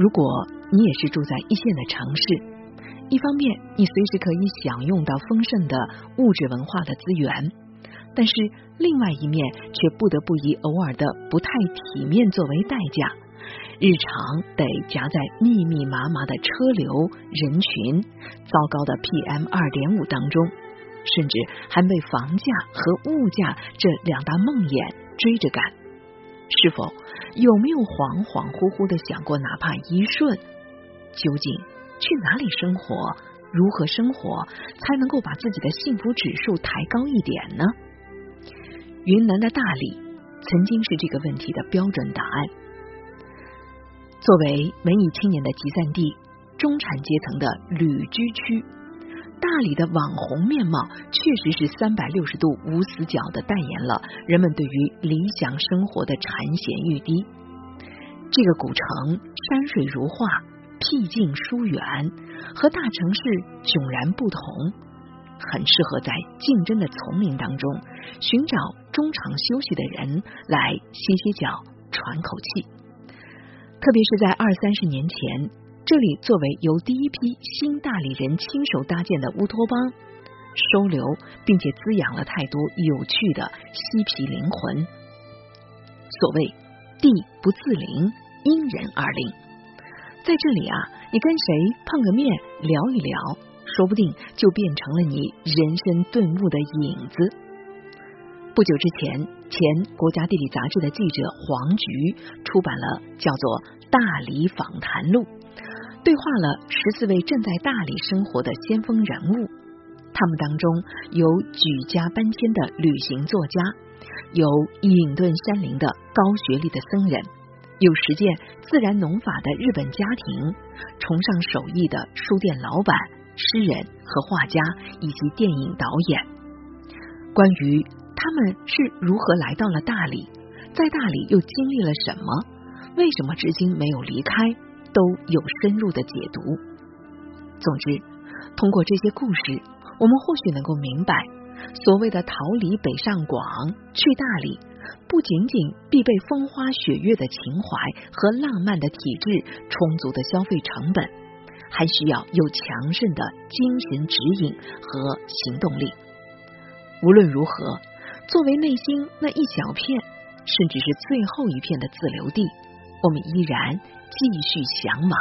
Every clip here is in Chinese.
如果你也是住在一线的城市，一方面你随时可以享用到丰盛的物质文化的资源，但是另外一面却不得不以偶尔的不太体面作为代价，日常得夹在密密麻麻的车流人群、糟糕的 PM 二点五当中，甚至还被房价和物价这两大梦魇追着赶。是否有没有恍恍惚惚的想过，哪怕一瞬，究竟去哪里生活，如何生活，才能够把自己的幸福指数抬高一点呢？云南的大理曾经是这个问题的标准答案。作为文艺青年的集散地，中产阶层的旅居区。大理的网红面貌确实是三百六十度无死角的代言了人们对于理想生活的馋涎欲滴。这个古城山水如画，僻静疏远，和大城市迥然不同，很适合在竞争的丛林当中寻找中场休息的人来歇歇脚、喘口气。特别是在二三十年前。这里作为由第一批新大理人亲手搭建的乌托邦，收留并且滋养了太多有趣的嬉皮灵魂。所谓地不自灵，因人而灵。在这里啊，你跟谁碰个面聊一聊，说不定就变成了你人生顿悟的影子。不久之前，前国家地理杂志的记者黄菊出版了叫做《大理访谈录》。对话了十四位正在大理生活的先锋人物，他们当中有举家搬迁的旅行作家，有隐遁山林的高学历的僧人，有实践自然农法的日本家庭，崇尚手艺的书店老板、诗人和画家，以及电影导演。关于他们是如何来到了大理，在大理又经历了什么，为什么至今没有离开？都有深入的解读。总之，通过这些故事，我们或许能够明白，所谓的逃离北上广去大理，不仅仅必备风花雪月的情怀和浪漫的体质、充足的消费成本，还需要有强盛的精神指引和行动力。无论如何，作为内心那一小片，甚至是最后一片的自留地，我们依然。继续向往。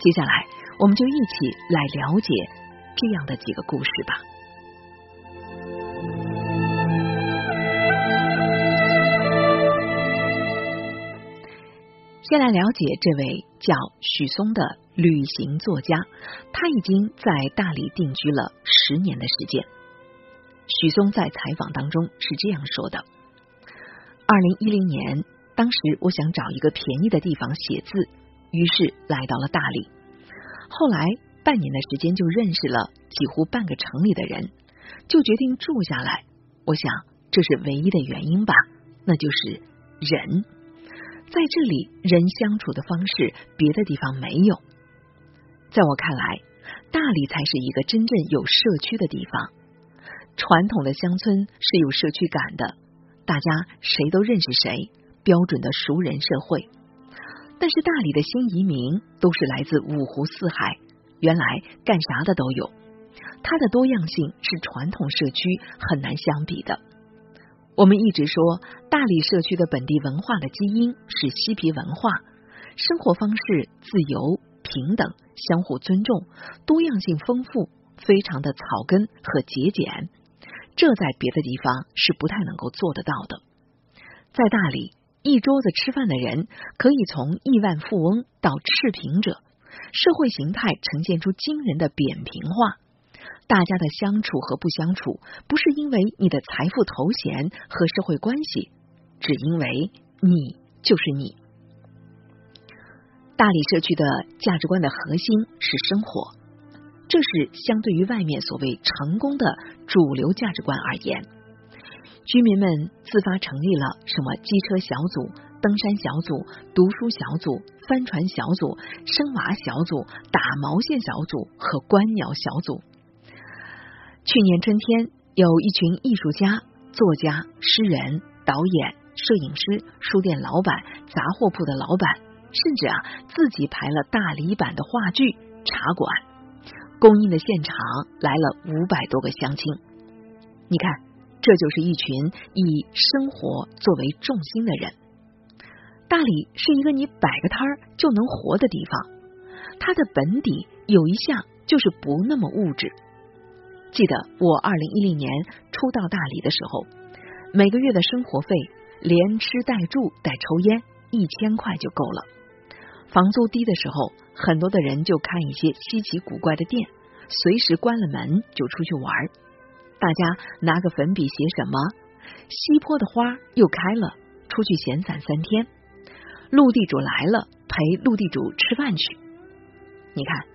接下来，我们就一起来了解这样的几个故事吧。先来了解这位叫许嵩的旅行作家，他已经在大理定居了十年的时间。许嵩在采访当中是这样说的：“二零一零年。”当时我想找一个便宜的地方写字，于是来到了大理。后来半年的时间就认识了几乎半个城里的人，就决定住下来。我想这是唯一的原因吧，那就是人。在这里，人相处的方式别的地方没有。在我看来，大理才是一个真正有社区的地方。传统的乡村是有社区感的，大家谁都认识谁。标准的熟人社会，但是大理的新移民都是来自五湖四海，原来干啥的都有，它的多样性是传统社区很难相比的。我们一直说大理社区的本地文化的基因是嬉皮文化，生活方式自由、平等、相互尊重，多样性丰富，非常的草根和节俭，这在别的地方是不太能够做得到的，在大理。一桌子吃饭的人，可以从亿万富翁到赤贫者，社会形态呈现出惊人的扁平化。大家的相处和不相处，不是因为你的财富、头衔和社会关系，只因为你就是你。大理社区的价值观的核心是生活，这是相对于外面所谓成功的主流价值观而言。居民们自发成立了什么机车小组、登山小组、读书小组、帆船小组、生娃小组、打毛线小组和观鸟小组。去年春天，有一群艺术家、作家、诗人、导演、摄影师、书店老板、杂货铺的老板，甚至啊自己排了大理版的话剧《茶馆》，公映的现场来了五百多个乡亲。你看，这就是一群以生活作为重心的人。大理是一个你摆个摊儿就能活的地方，它的本底有一项就是不那么物质。记得我二零一零年初到大理的时候，每个月的生活费连吃带住带抽烟一千块就够了。房租低的时候，很多的人就看一些稀奇古怪的店，随时关了门就出去玩儿。大家拿个粉笔写什么？西坡的花又开了，出去闲散三天。陆地主来了，陪陆地主吃饭去。你看，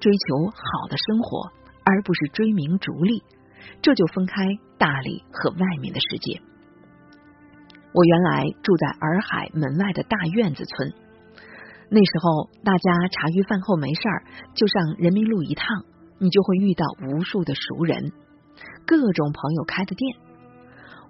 追求好的生活，而不是追名逐利，这就分开大理和外面的世界。我原来住在洱海门外的大院子村，那时候大家茶余饭后没事儿就上人民路一趟，你就会遇到无数的熟人，各种朋友开的店。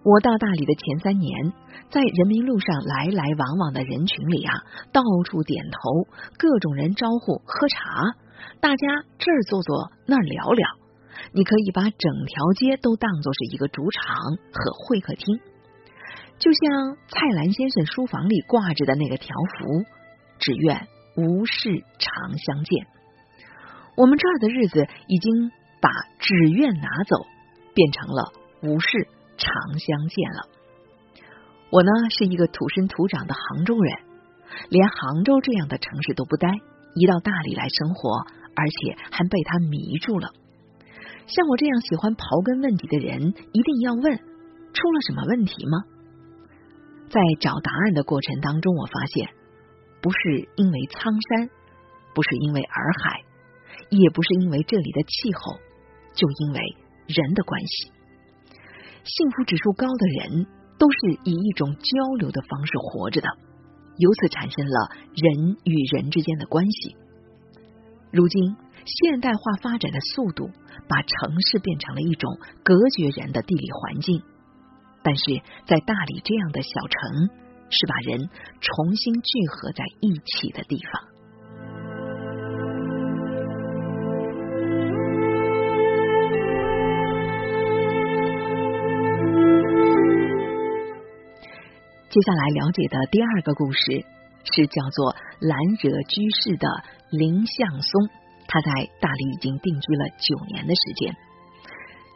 我到大理的前三年，在人民路上来来往往的人群里啊，到处点头，各种人招呼喝茶，大家这儿坐坐那儿聊聊。你可以把整条街都当作是一个主场和会客厅，就像蔡澜先生书房里挂着的那个条幅：“只愿无事常相见。”我们这儿的日子已经把“只愿”拿走，变成了“无事”。常相见了。我呢是一个土生土长的杭州人，连杭州这样的城市都不待，一到大理来生活，而且还被他迷住了。像我这样喜欢刨根问底的人，一定要问出了什么问题吗？在找答案的过程当中，我发现不是因为苍山，不是因为洱海，也不是因为这里的气候，就因为人的关系。幸福指数高的人都是以一种交流的方式活着的，由此产生了人与人之间的关系。如今现代化发展的速度把城市变成了一种隔绝人的地理环境，但是在大理这样的小城，是把人重新聚合在一起的地方。接下来了解的第二个故事是叫做兰惹居士的林相松，他在大理已经定居了九年的时间。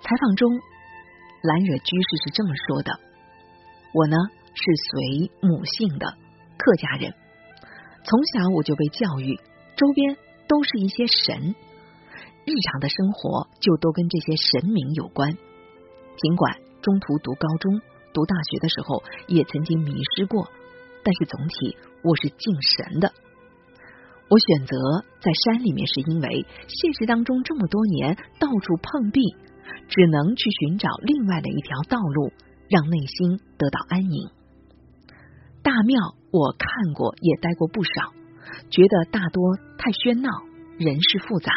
采访中，兰惹居士是这么说的：“我呢是随母姓的客家人，从小我就被教育，周边都是一些神，日常的生活就都跟这些神明有关。尽管中途读高中。”读大学的时候也曾经迷失过，但是总体我是敬神的。我选择在山里面，是因为现实当中这么多年到处碰壁，只能去寻找另外的一条道路，让内心得到安宁。大庙我看过，也待过不少，觉得大多太喧闹，人事复杂，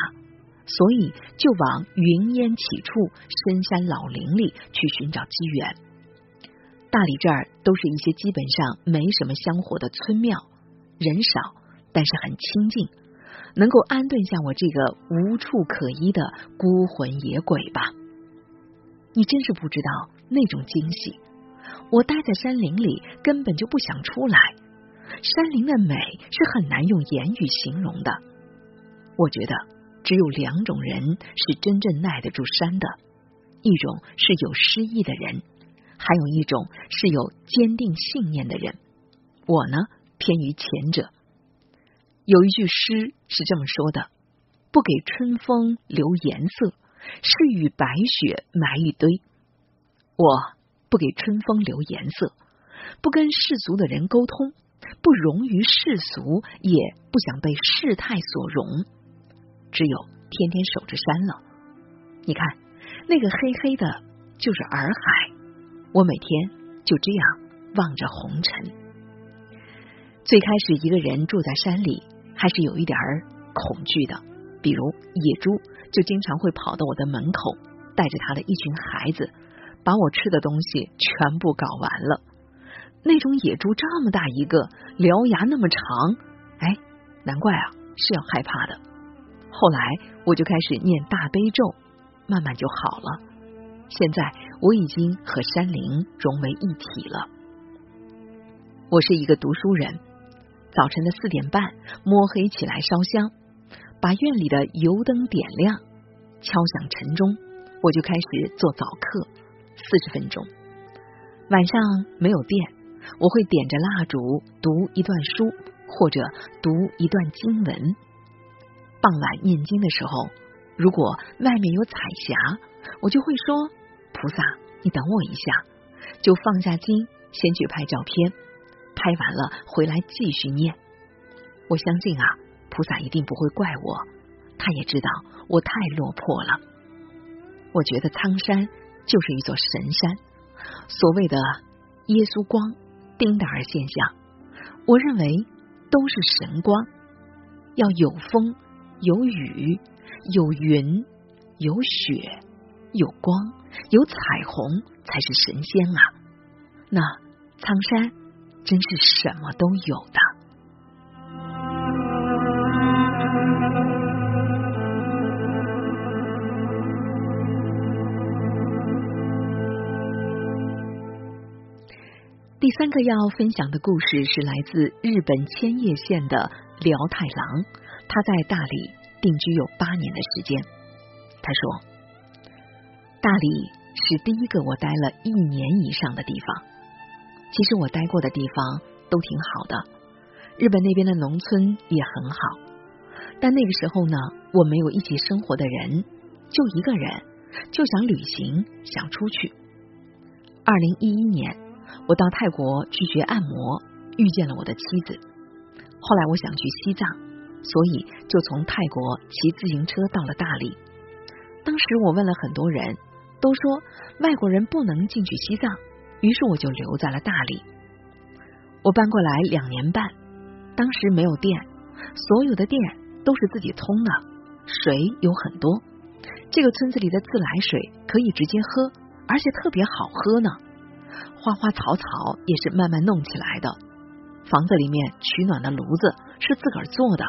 所以就往云烟起处、深山老林里去寻找机缘。大理这儿都是一些基本上没什么香火的村庙，人少，但是很清静，能够安顿下我这个无处可依的孤魂野鬼吧。你真是不知道那种惊喜，我待在山林里根本就不想出来。山林的美是很难用言语形容的。我觉得只有两种人是真正耐得住山的，一种是有诗意的人。还有一种是有坚定信念的人，我呢偏于前者。有一句诗是这么说的：“不给春风留颜色，是与白雪埋一堆。”我不给春风留颜色，不跟世俗的人沟通，不容于世俗，也不想被世态所容，只有天天守着山了。你看，那个黑黑的，就是洱海。我每天就这样望着红尘。最开始一个人住在山里，还是有一点儿恐惧的。比如野猪就经常会跑到我的门口，带着他的一群孩子，把我吃的东西全部搞完了。那种野猪这么大一个，獠牙那么长，哎，难怪啊，是要害怕的。后来我就开始念大悲咒，慢慢就好了。现在我已经和山林融为一体了。我是一个读书人，早晨的四点半摸黑起来烧香，把院里的油灯点亮，敲响晨钟，我就开始做早课，四十分钟。晚上没有电，我会点着蜡烛读一段书，或者读一段经文。傍晚念经的时候，如果外面有彩霞，我就会说：“菩萨，你等我一下。”就放下经，先去拍照片，拍完了回来继续念。我相信啊，菩萨一定不会怪我，他也知道我太落魄了。我觉得苍山就是一座神山，所谓的耶稣光、丁达尔现象，我认为都是神光，要有风。有雨，有云，有雪，有光，有彩虹，才是神仙啊！那苍山真是什么都有的。第三个要分享的故事是来自日本千叶县的辽太郎。他在大理定居有八年的时间。他说：“大理是第一个我待了一年以上的地方。其实我待过的地方都挺好的，日本那边的农村也很好。但那个时候呢，我没有一起生活的人，就一个人，就想旅行，想出去。二零一一年，我到泰国去学按摩，遇见了我的妻子。后来我想去西藏。”所以就从泰国骑自行车到了大理。当时我问了很多人，都说外国人不能进去西藏，于是我就留在了大理。我搬过来两年半，当时没有电，所有的电都是自己通的，水有很多。这个村子里的自来水可以直接喝，而且特别好喝呢。花花草草也是慢慢弄起来的。房子里面取暖的炉子是自个儿做的。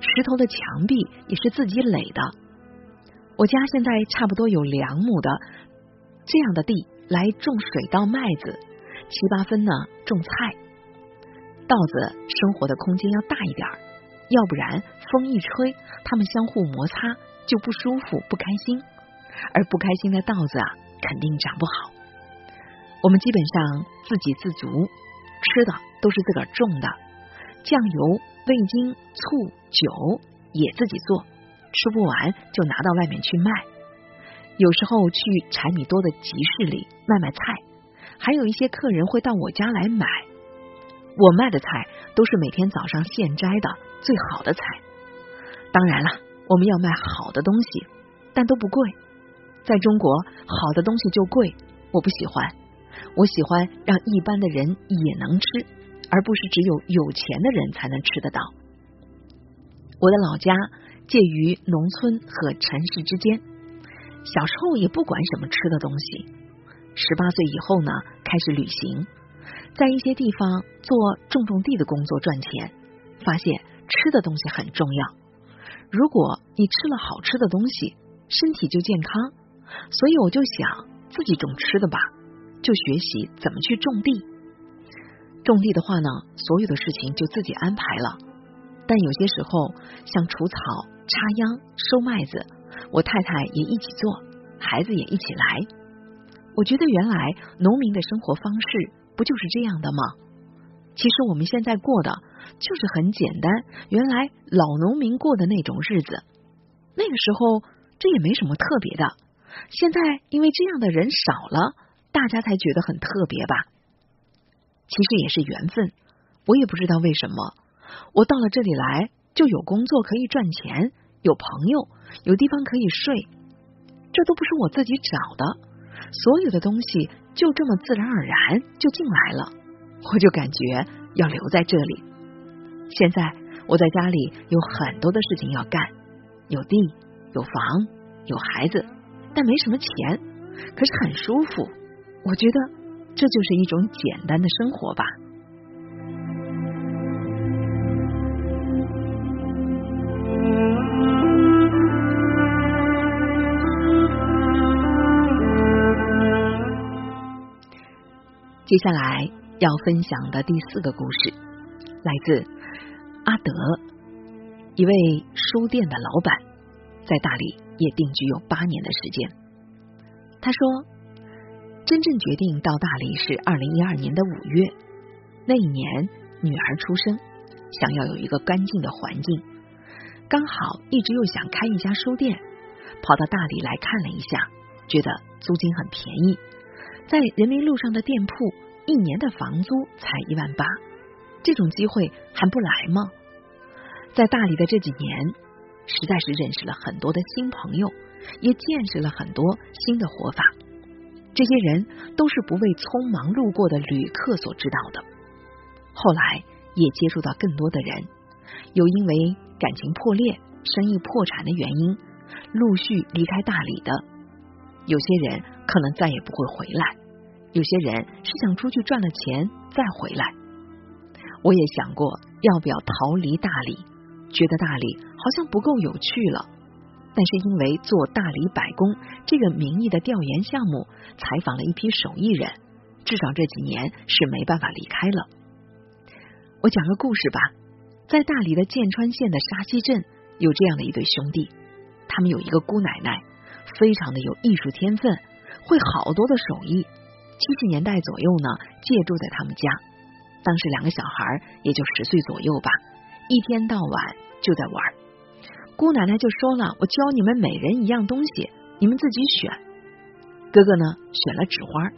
石头的墙壁也是自己垒的。我家现在差不多有两亩的这样的地来种水稻、麦子，七八分呢种菜。稻子生活的空间要大一点儿，要不然风一吹，它们相互摩擦就不舒服、不开心。而不开心的稻子啊，肯定长不好。我们基本上自给自足，吃的都是自个儿种的，酱油。味精、醋、酒也自己做，吃不完就拿到外面去卖。有时候去柴米多的集市里卖卖菜，还有一些客人会到我家来买。我卖的菜都是每天早上现摘的最好的菜。当然了，我们要卖好的东西，但都不贵。在中国，好的东西就贵，我不喜欢。我喜欢让一般的人也能吃。而不是只有有钱的人才能吃得到。我的老家介于农村和城市之间，小时候也不管什么吃的东西。十八岁以后呢，开始旅行，在一些地方做种种地的工作赚钱，发现吃的东西很重要。如果你吃了好吃的东西，身体就健康。所以我就想自己种吃的吧，就学习怎么去种地。种地的话呢，所有的事情就自己安排了。但有些时候，像除草、插秧、收麦子，我太太也一起做，孩子也一起来。我觉得原来农民的生活方式不就是这样的吗？其实我们现在过的就是很简单，原来老农民过的那种日子。那个时候这也没什么特别的。现在因为这样的人少了，大家才觉得很特别吧。其实也是缘分，我也不知道为什么，我到了这里来就有工作可以赚钱，有朋友，有地方可以睡，这都不是我自己找的，所有的东西就这么自然而然就进来了，我就感觉要留在这里。现在我在家里有很多的事情要干，有地，有房，有孩子，但没什么钱，可是很舒服，我觉得。这就是一种简单的生活吧。接下来要分享的第四个故事，来自阿德，一位书店的老板，在大理也定居有八年的时间。他说，真正决定到大理是二零一二年的五月，那一年女儿出生，想要有一个干净的环境，刚好一直又想开一家书店，跑到大理来看了一下，觉得租金很便宜。在人民路上的店铺，一年的房租才一万八，这种机会还不来吗？在大理的这几年，实在是认识了很多的新朋友，也见识了很多新的活法。这些人都是不为匆忙路过的旅客所知道的。后来也接触到更多的人，有因为感情破裂、生意破产的原因，陆续离开大理的。有些人可能再也不会回来，有些人是想出去赚了钱再回来。我也想过要不要逃离大理，觉得大理好像不够有趣了。但是因为做大理百工这个名义的调研项目，采访了一批手艺人，至少这几年是没办法离开了。我讲个故事吧，在大理的剑川县的沙溪镇，有这样的一对兄弟，他们有一个姑奶奶。非常的有艺术天分，会好多的手艺。七十年代左右呢，借住在他们家。当时两个小孩也就十岁左右吧，一天到晚就在玩。姑奶奶就说了：“我教你们每人一样东西，你们自己选。”哥哥呢选了纸花，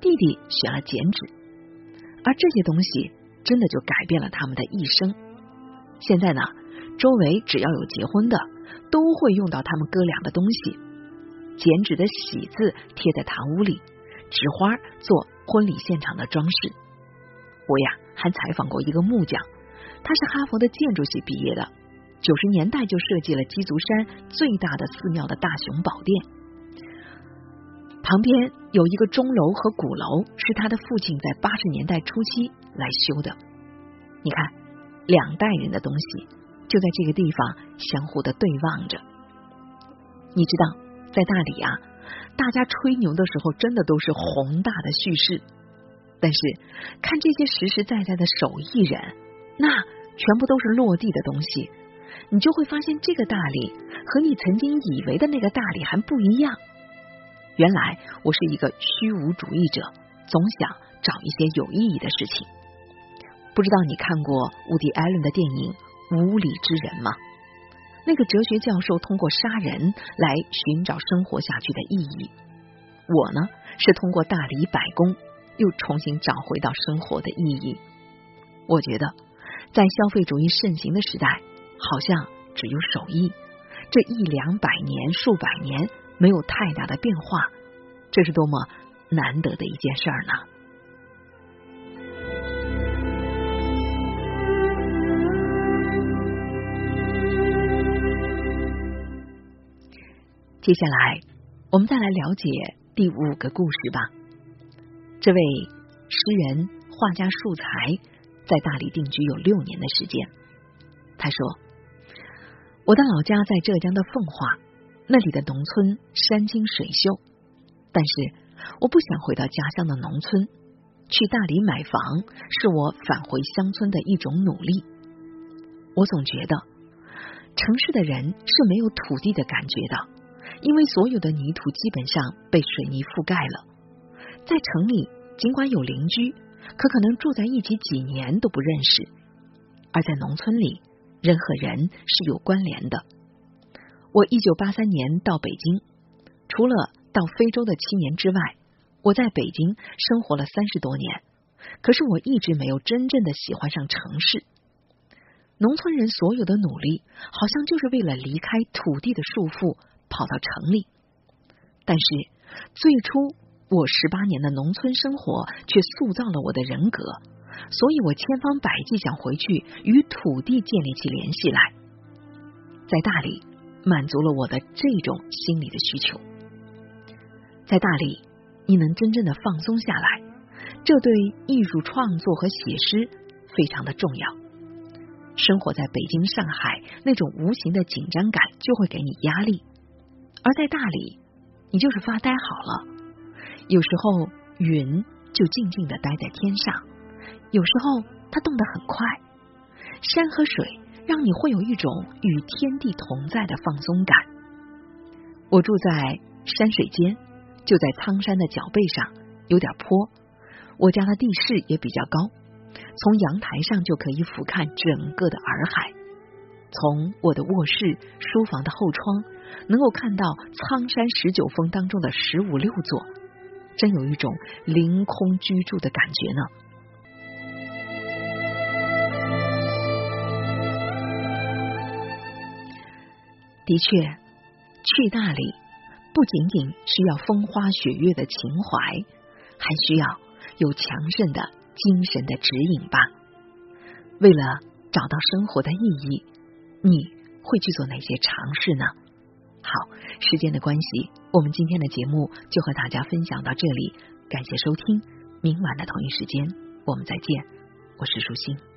弟弟选了剪纸。而这些东西真的就改变了他们的一生。现在呢，周围只要有结婚的，都会用到他们哥俩的东西。剪纸的喜字贴在堂屋里，纸花做婚礼现场的装饰。我呀还采访过一个木匠，他是哈佛的建筑系毕业的，九十年代就设计了鸡足山最大的寺庙的大雄宝殿，旁边有一个钟楼和鼓楼，是他的父亲在八十年代初期来修的。你看，两代人的东西就在这个地方相互的对望着，你知道。在大理啊，大家吹牛的时候，真的都是宏大的叙事。但是看这些实实在在的手艺人，那全部都是落地的东西，你就会发现这个大理和你曾经以为的那个大理还不一样。原来我是一个虚无主义者，总想找一些有意义的事情。不知道你看过伍迪·艾伦的电影《无理之人》吗？那个哲学教授通过杀人来寻找生活下去的意义，我呢是通过大理百工又重新找回到生活的意义。我觉得，在消费主义盛行的时代，好像只有手艺，这一两百年、数百年没有太大的变化，这是多么难得的一件事儿呢？接下来，我们再来了解第五个故事吧。这位诗人、画家素才在大理定居有六年的时间。他说：“我的老家在浙江的奉化，那里的农村山清水秀，但是我不想回到家乡的农村。去大理买房是我返回乡村的一种努力。我总觉得城市的人是没有土地的感觉的。”因为所有的泥土基本上被水泥覆盖了，在城里尽管有邻居，可可能住在一起几年都不认识；而在农村里，人和人是有关联的。我一九八三年到北京，除了到非洲的七年之外，我在北京生活了三十多年。可是我一直没有真正的喜欢上城市。农村人所有的努力，好像就是为了离开土地的束缚。跑到城里，但是最初我十八年的农村生活却塑造了我的人格，所以我千方百计想回去与土地建立起联系来，在大理满足了我的这种心理的需求。在大理，你能真正的放松下来，这对艺术创作和写诗非常的重要。生活在北京、上海，那种无形的紧张感就会给你压力。而在大理，你就是发呆好了。有时候云就静静的待在天上，有时候它动得很快。山和水让你会有一种与天地同在的放松感。我住在山水间，就在苍山的脚背上，有点坡。我家的地势也比较高，从阳台上就可以俯瞰整个的洱海。从我的卧室、书房的后窗，能够看到苍山十九峰当中的十五六座，真有一种凌空居住的感觉呢。的确，去那里不仅仅需要风花雪月的情怀，还需要有强盛的精神的指引吧。为了找到生活的意义。你会去做哪些尝试呢？好，时间的关系，我们今天的节目就和大家分享到这里，感谢收听，明晚的同一时间我们再见，我是舒心。